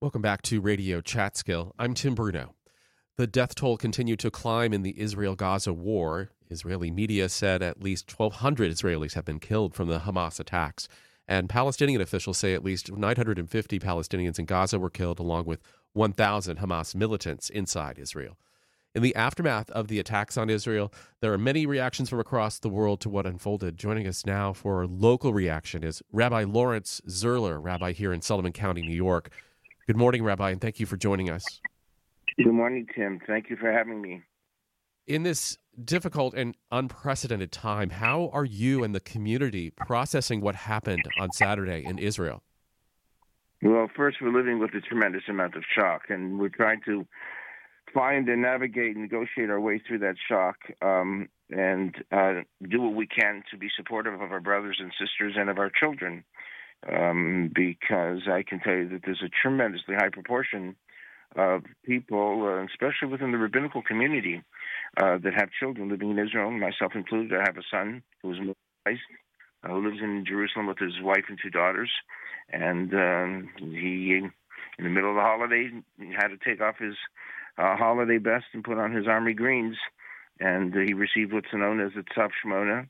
Welcome back to Radio Chatskill. I'm Tim Bruno. The death toll continued to climb in the Israel Gaza war. Israeli media said at least 1,200 Israelis have been killed from the Hamas attacks. And Palestinian officials say at least 950 Palestinians in Gaza were killed, along with 1,000 Hamas militants inside Israel. In the aftermath of the attacks on Israel, there are many reactions from across the world to what unfolded. Joining us now for local reaction is Rabbi Lawrence Zierler, rabbi here in Sullivan County, New York. Good morning, Rabbi, and thank you for joining us. Good morning, Tim. Thank you for having me. In this difficult and unprecedented time, how are you and the community processing what happened on Saturday in Israel? Well, first, we're living with a tremendous amount of shock, and we're trying to find and navigate and negotiate our way through that shock um, and uh, do what we can to be supportive of our brothers and sisters and of our children um, because I can tell you that there's a tremendously high proportion of people, uh, especially within the rabbinical community, uh, that have children living in Israel, myself included. I have a son who is Muslim, uh, who lives in Jerusalem with his wife and two daughters, and um, he, in the middle of the holiday, had to take off his uh, holiday best and put on his army greens, and he received what's known as the Tzav Shmona,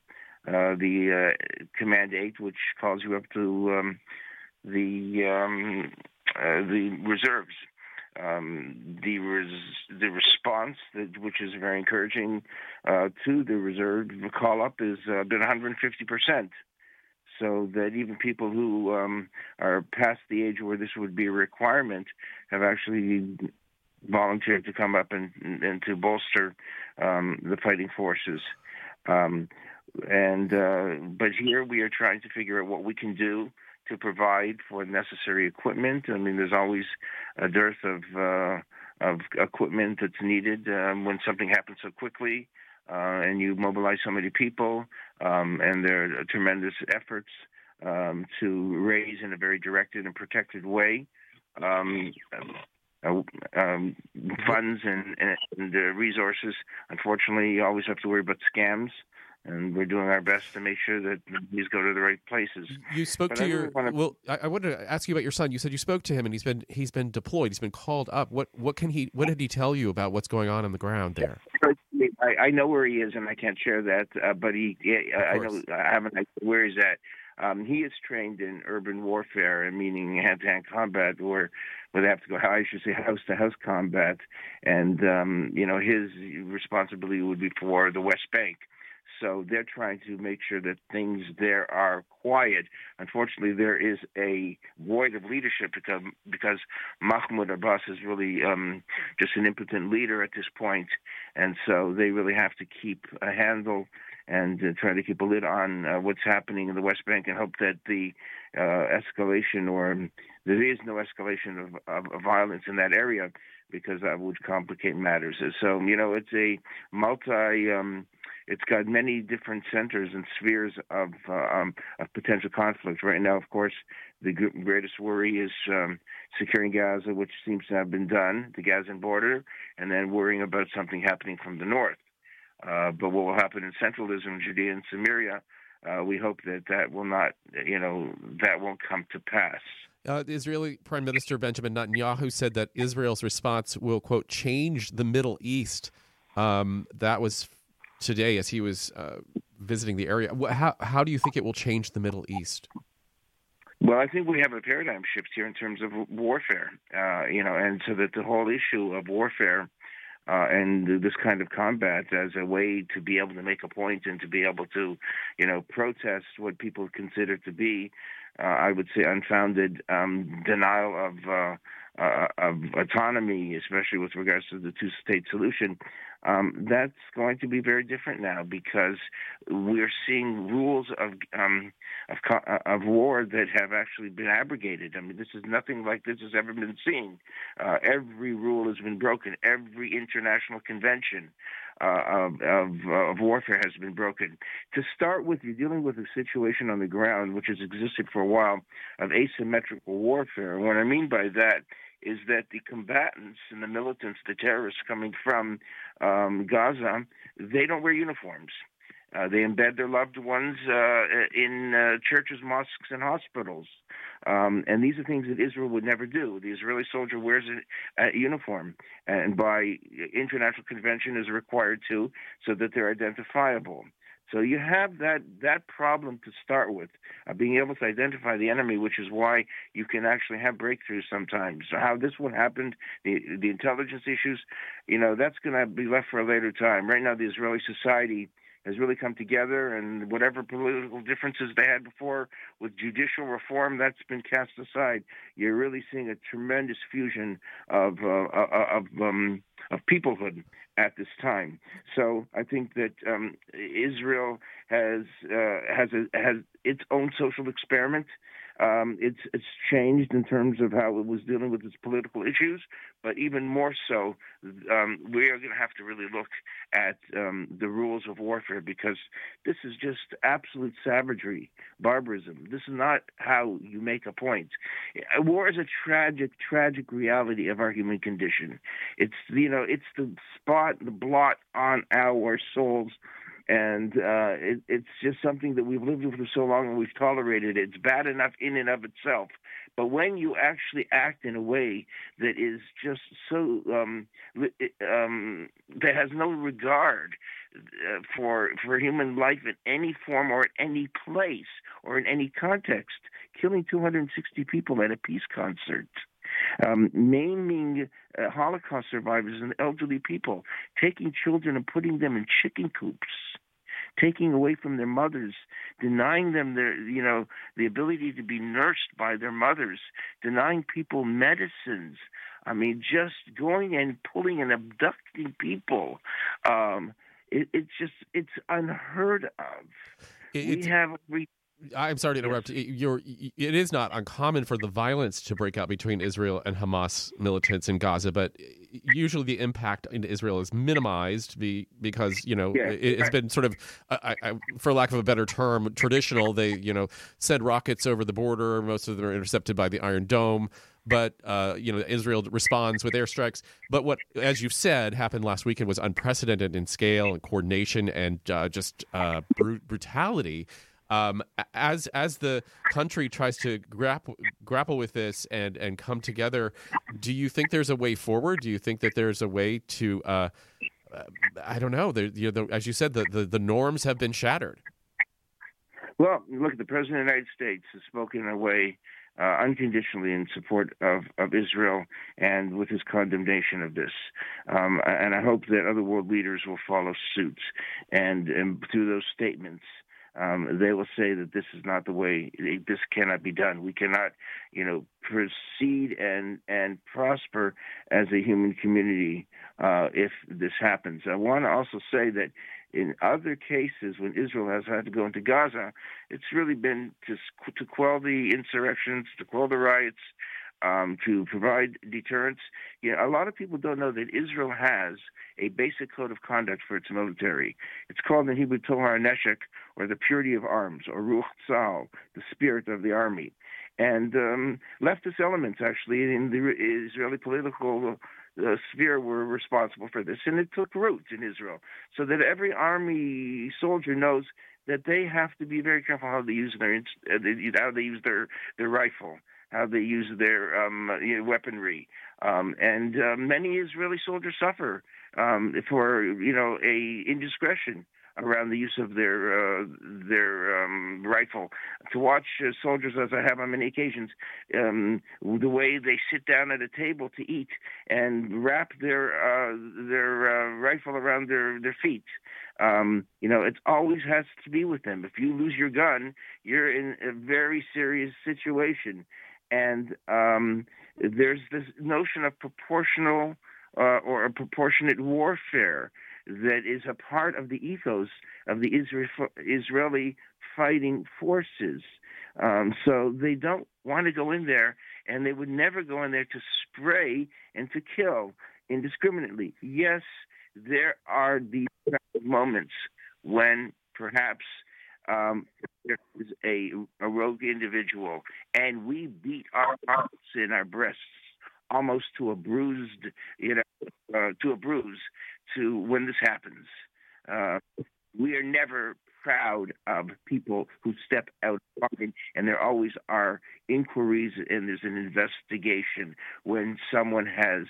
the uh, Command 8, which calls you up to um, the um, uh, the reserves. Um, the res- the response, that, which is very encouraging uh, to the reserve call up, is uh, been 150 percent. So that even people who um, are past the age where this would be a requirement have actually volunteered to come up and, and to bolster um, the fighting forces. Um, and uh, but here we are trying to figure out what we can do to provide for necessary equipment. I mean, there's always a dearth of uh, of equipment that's needed um, when something happens so quickly, uh, and you mobilize so many people, um, and there are tremendous efforts um, to raise in a very directed and protected way. Um, uh, um, funds and, and, and uh, resources. Unfortunately, you always have to worry about scams and we're doing our best to make sure that these go to the right places. You spoke but to your wanna... well. I, I wanted to ask you about your son. You said you spoke to him, and he's been he's been deployed. He's been called up. What what can he? What did he tell you about what's going on in the ground there? I, I know where he is, and I can't share that. Uh, but he, yeah, I know I haven't where he's at. Um, he is trained in urban warfare, meaning hand-to-hand combat, or where they have to go, I should say, house-to-house combat. And um, you know, his responsibility would be for the West Bank. So they're trying to make sure that things there are quiet. Unfortunately, there is a void of leadership because because Mahmoud Abbas is really um, just an impotent leader at this point, and so they really have to keep a handle and uh, try to keep a lid on uh, what's happening in the West Bank and hope that the uh, escalation or there is no escalation of, of, of violence in that area because that would complicate matters. So you know, it's a multi. Um, it's got many different centers and spheres of uh, um, of potential conflict. Right now, of course, the greatest worry is um, securing Gaza, which seems to have been done, the Gazan border, and then worrying about something happening from the north. Uh, but what will happen in Central Israel, Judea, and Samaria? Uh, we hope that that will not, you know, that won't come to pass. Uh, the Israeli Prime Minister Benjamin Netanyahu said that Israel's response will, quote, change the Middle East. Um, that was today as he was uh, visiting the area. How, how do you think it will change the Middle East? Well, I think we have a paradigm shift here in terms of warfare, uh, you know, and so that the whole issue of warfare uh, and this kind of combat as a way to be able to make a point and to be able to, you know, protest what people consider to be, uh, I would say, unfounded um, denial of uh, uh, of autonomy, especially with regards to the two-state solution, um, that's going to be very different now because we're seeing rules of um, of, uh, of war that have actually been abrogated. I mean, this is nothing like this has ever been seen. Uh, every rule has been broken. Every international convention uh, of, of, of warfare has been broken. To start with, you're dealing with a situation on the ground which has existed for a while of asymmetrical warfare. And what I mean by that is that the combatants and the militants, the terrorists coming from um, Gaza, they don't wear uniforms. Uh, they embed their loved ones uh, in uh, churches, mosques, and hospitals. Um, and these are things that Israel would never do. The Israeli soldier wears a, a uniform, and by international convention is required to, so that they're identifiable. So you have that that problem to start with, uh, being able to identify the enemy, which is why you can actually have breakthroughs sometimes. So how this one happened, the the intelligence issues, you know, that's going to be left for a later time. Right now, the Israeli society has really come together, and whatever political differences they had before with judicial reform, that's been cast aside. You're really seeing a tremendous fusion of uh, uh of um, of peoplehood at this time. So I think that um, Israel has uh, has a, has its own social experiment um, it's it's changed in terms of how it was dealing with its political issues, but even more so, um, we are going to have to really look at um, the rules of warfare because this is just absolute savagery, barbarism. This is not how you make a point. War is a tragic, tragic reality of our human condition. It's you know it's the spot, the blot on our souls and uh, it, it's just something that we've lived with for so long and we've tolerated. It's bad enough in and of itself, but when you actually act in a way that is just so um, um, that has no regard uh, for for human life in any form or at any place or in any context, killing 260 people at a peace concert. Um, naming uh, Holocaust survivors and elderly people, taking children and putting them in chicken coops, taking away from their mothers, denying them their, you know, the ability to be nursed by their mothers, denying people medicines. I mean, just going and pulling and abducting people. Um, it, it's just it's unheard of. It's, we have we I'm sorry to interrupt. You're, it is not uncommon for the violence to break out between Israel and Hamas militants in Gaza, but usually the impact into Israel is minimized because you know yes. it, has been sort of, I, I, for lack of a better term, traditional. They you know send rockets over the border. Most of them are intercepted by the Iron Dome but uh, you know Israel responds with airstrikes. But what, as you've said, happened last weekend was unprecedented in scale and coordination and uh, just uh, brutality. Um, as as the country tries to grapple grapple with this and and come together, do you think there's a way forward? Do you think that there's a way to uh, uh, I don't know. There, you know, the, as you said, the, the, the norms have been shattered. Well, look, the president of the United States has spoken a way uh, unconditionally in support of, of Israel and with his condemnation of this. Um, and I hope that other world leaders will follow suit and, and through those statements um, they will say that this is not the way. This cannot be done. We cannot, you know, proceed and and prosper as a human community uh, if this happens. I want to also say that in other cases, when Israel has had to go into Gaza, it's really been to to quell the insurrections, to quell the riots, um, to provide deterrence. You know, a lot of people don't know that Israel has a basic code of conduct for its military. It's called in Hebrew Tohar Neshek, or the purity of arms, or Ruach Tzahal, the spirit of the army. And um, leftist elements, actually, in the Israeli political uh, sphere were responsible for this, and it took root in Israel, so that every army soldier knows that they have to be very careful how they use their uh, how they use their their rifle how they use their um, weaponry. Um, and uh, many Israeli soldiers suffer um, for you know a indiscretion around the use of their uh, their um, rifle. To watch uh, soldiers, as I have on many occasions, um, the way they sit down at a table to eat and wrap their uh, their uh, rifle around their their feet. Um, you know, it always has to be with them. If you lose your gun, you're in a very serious situation and um, there's this notion of proportional uh, or a proportionate warfare that is a part of the ethos of the Israeli fighting forces. Um, so they don't want to go in there, and they would never go in there to spray and to kill indiscriminately. Yes, there are these moments when perhaps um, there is a, a rogue individual, and we beat our hearts in our breasts almost to a bruised, you know, uh, to a bruise, to when this happens. Uh, we are never proud of people who step out line, and there always are inquiries and there's an investigation when someone has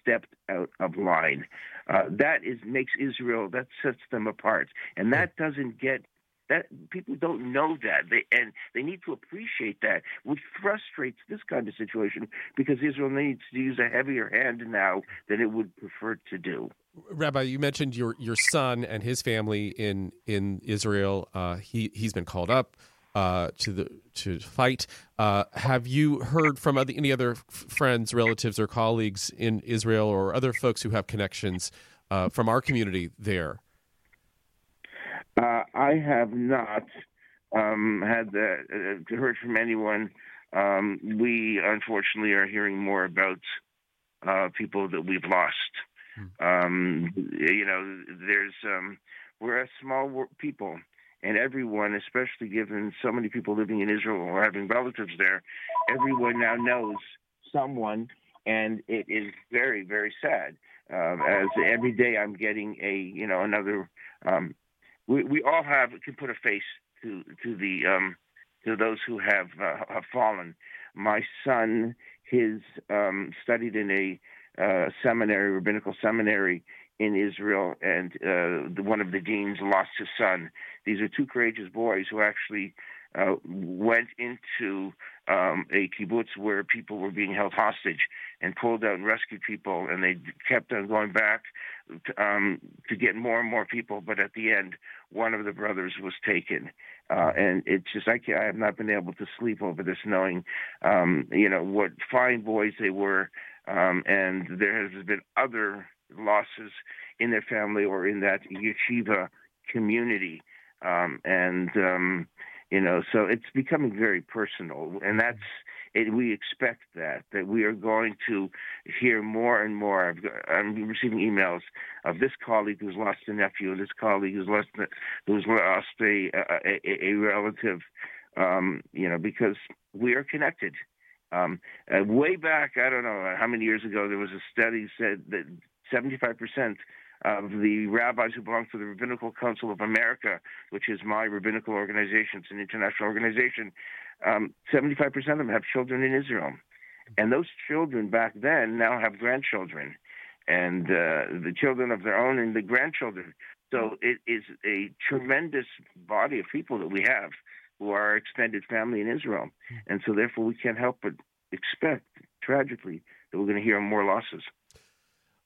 stepped out of line. Uh, that is makes Israel that sets them apart, and that doesn't get that people don't know that they and they need to appreciate that which frustrates this kind of situation because israel needs to use a heavier hand now than it would prefer to do Rabbi, you mentioned your your son and his family in in Israel. Uh, he he's been called up uh, to the to fight. Uh, have you heard from other, any other friends, relatives, or colleagues in Israel, or other folks who have connections uh, from our community there? Uh, I have not um, had the, uh, heard from anyone. Um, we unfortunately are hearing more about people that we've lost. Um, you know, there's um, we're a small people, and everyone, especially given so many people living in Israel or having relatives there, everyone now knows someone, and it is very, very sad. Um, as every day I'm getting a, you know, another. We we all have can put a face to to the um, to those who have uh, have fallen. My son, his um, studied in a uh, seminary, rabbinical seminary in Israel, and uh, the, one of the deans lost his son. These are two courageous boys who actually uh, went into um, a kibbutz where people were being held hostage and pulled out and rescued people, and they kept on going back to, um, to get more and more people. But at the end, one of the brothers was taken, uh, and it's just I, I have not been able to sleep over this, knowing um, you know what fine boys they were um, and there has been other losses in their family or in that yeshiva community. Um, and, um, you know, so it's becoming very personal. And that's, it, we expect that, that we are going to hear more and more. I've, I'm receiving emails of this colleague who's lost a nephew, this colleague who's lost, who's lost a, a, a relative, um, you know, because we are connected. Um, uh, way back, I don't know how many years ago, there was a study said that 75% of the rabbis who belong to the Rabbinical Council of America, which is my rabbinical organization, it's an international organization, um, 75% of them have children in Israel. And those children back then now have grandchildren, and uh, the children of their own and the grandchildren. So it is a tremendous body of people that we have who are extended family in Israel. And so, therefore, we can't help but expect, tragically, that we're going to hear more losses.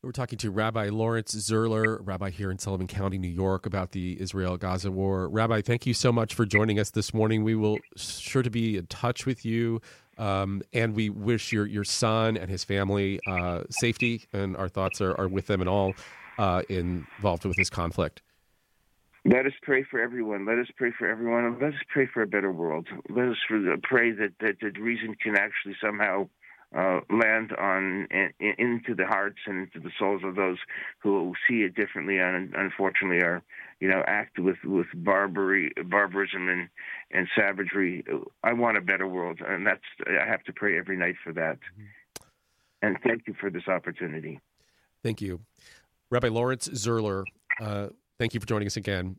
We're talking to Rabbi Lawrence Zierler, rabbi here in Sullivan County, New York, about the Israel Gaza war. Rabbi, thank you so much for joining us this morning. We will sure to be in touch with you, um, and we wish your, your son and his family uh, safety, and our thoughts are, are with them and all uh, involved with this conflict. Let us pray for everyone. Let us pray for everyone. Let us pray for a better world. Let us pray that, that, that reason can actually somehow uh, land on in, into the hearts and into the souls of those who see it differently and unfortunately are you know act with with barbary barbarism and and savagery. I want a better world, and that's I have to pray every night for that. Mm-hmm. And thank you for this opportunity. Thank you, Rabbi Lawrence Zierler. Uh, Thank you for joining us again.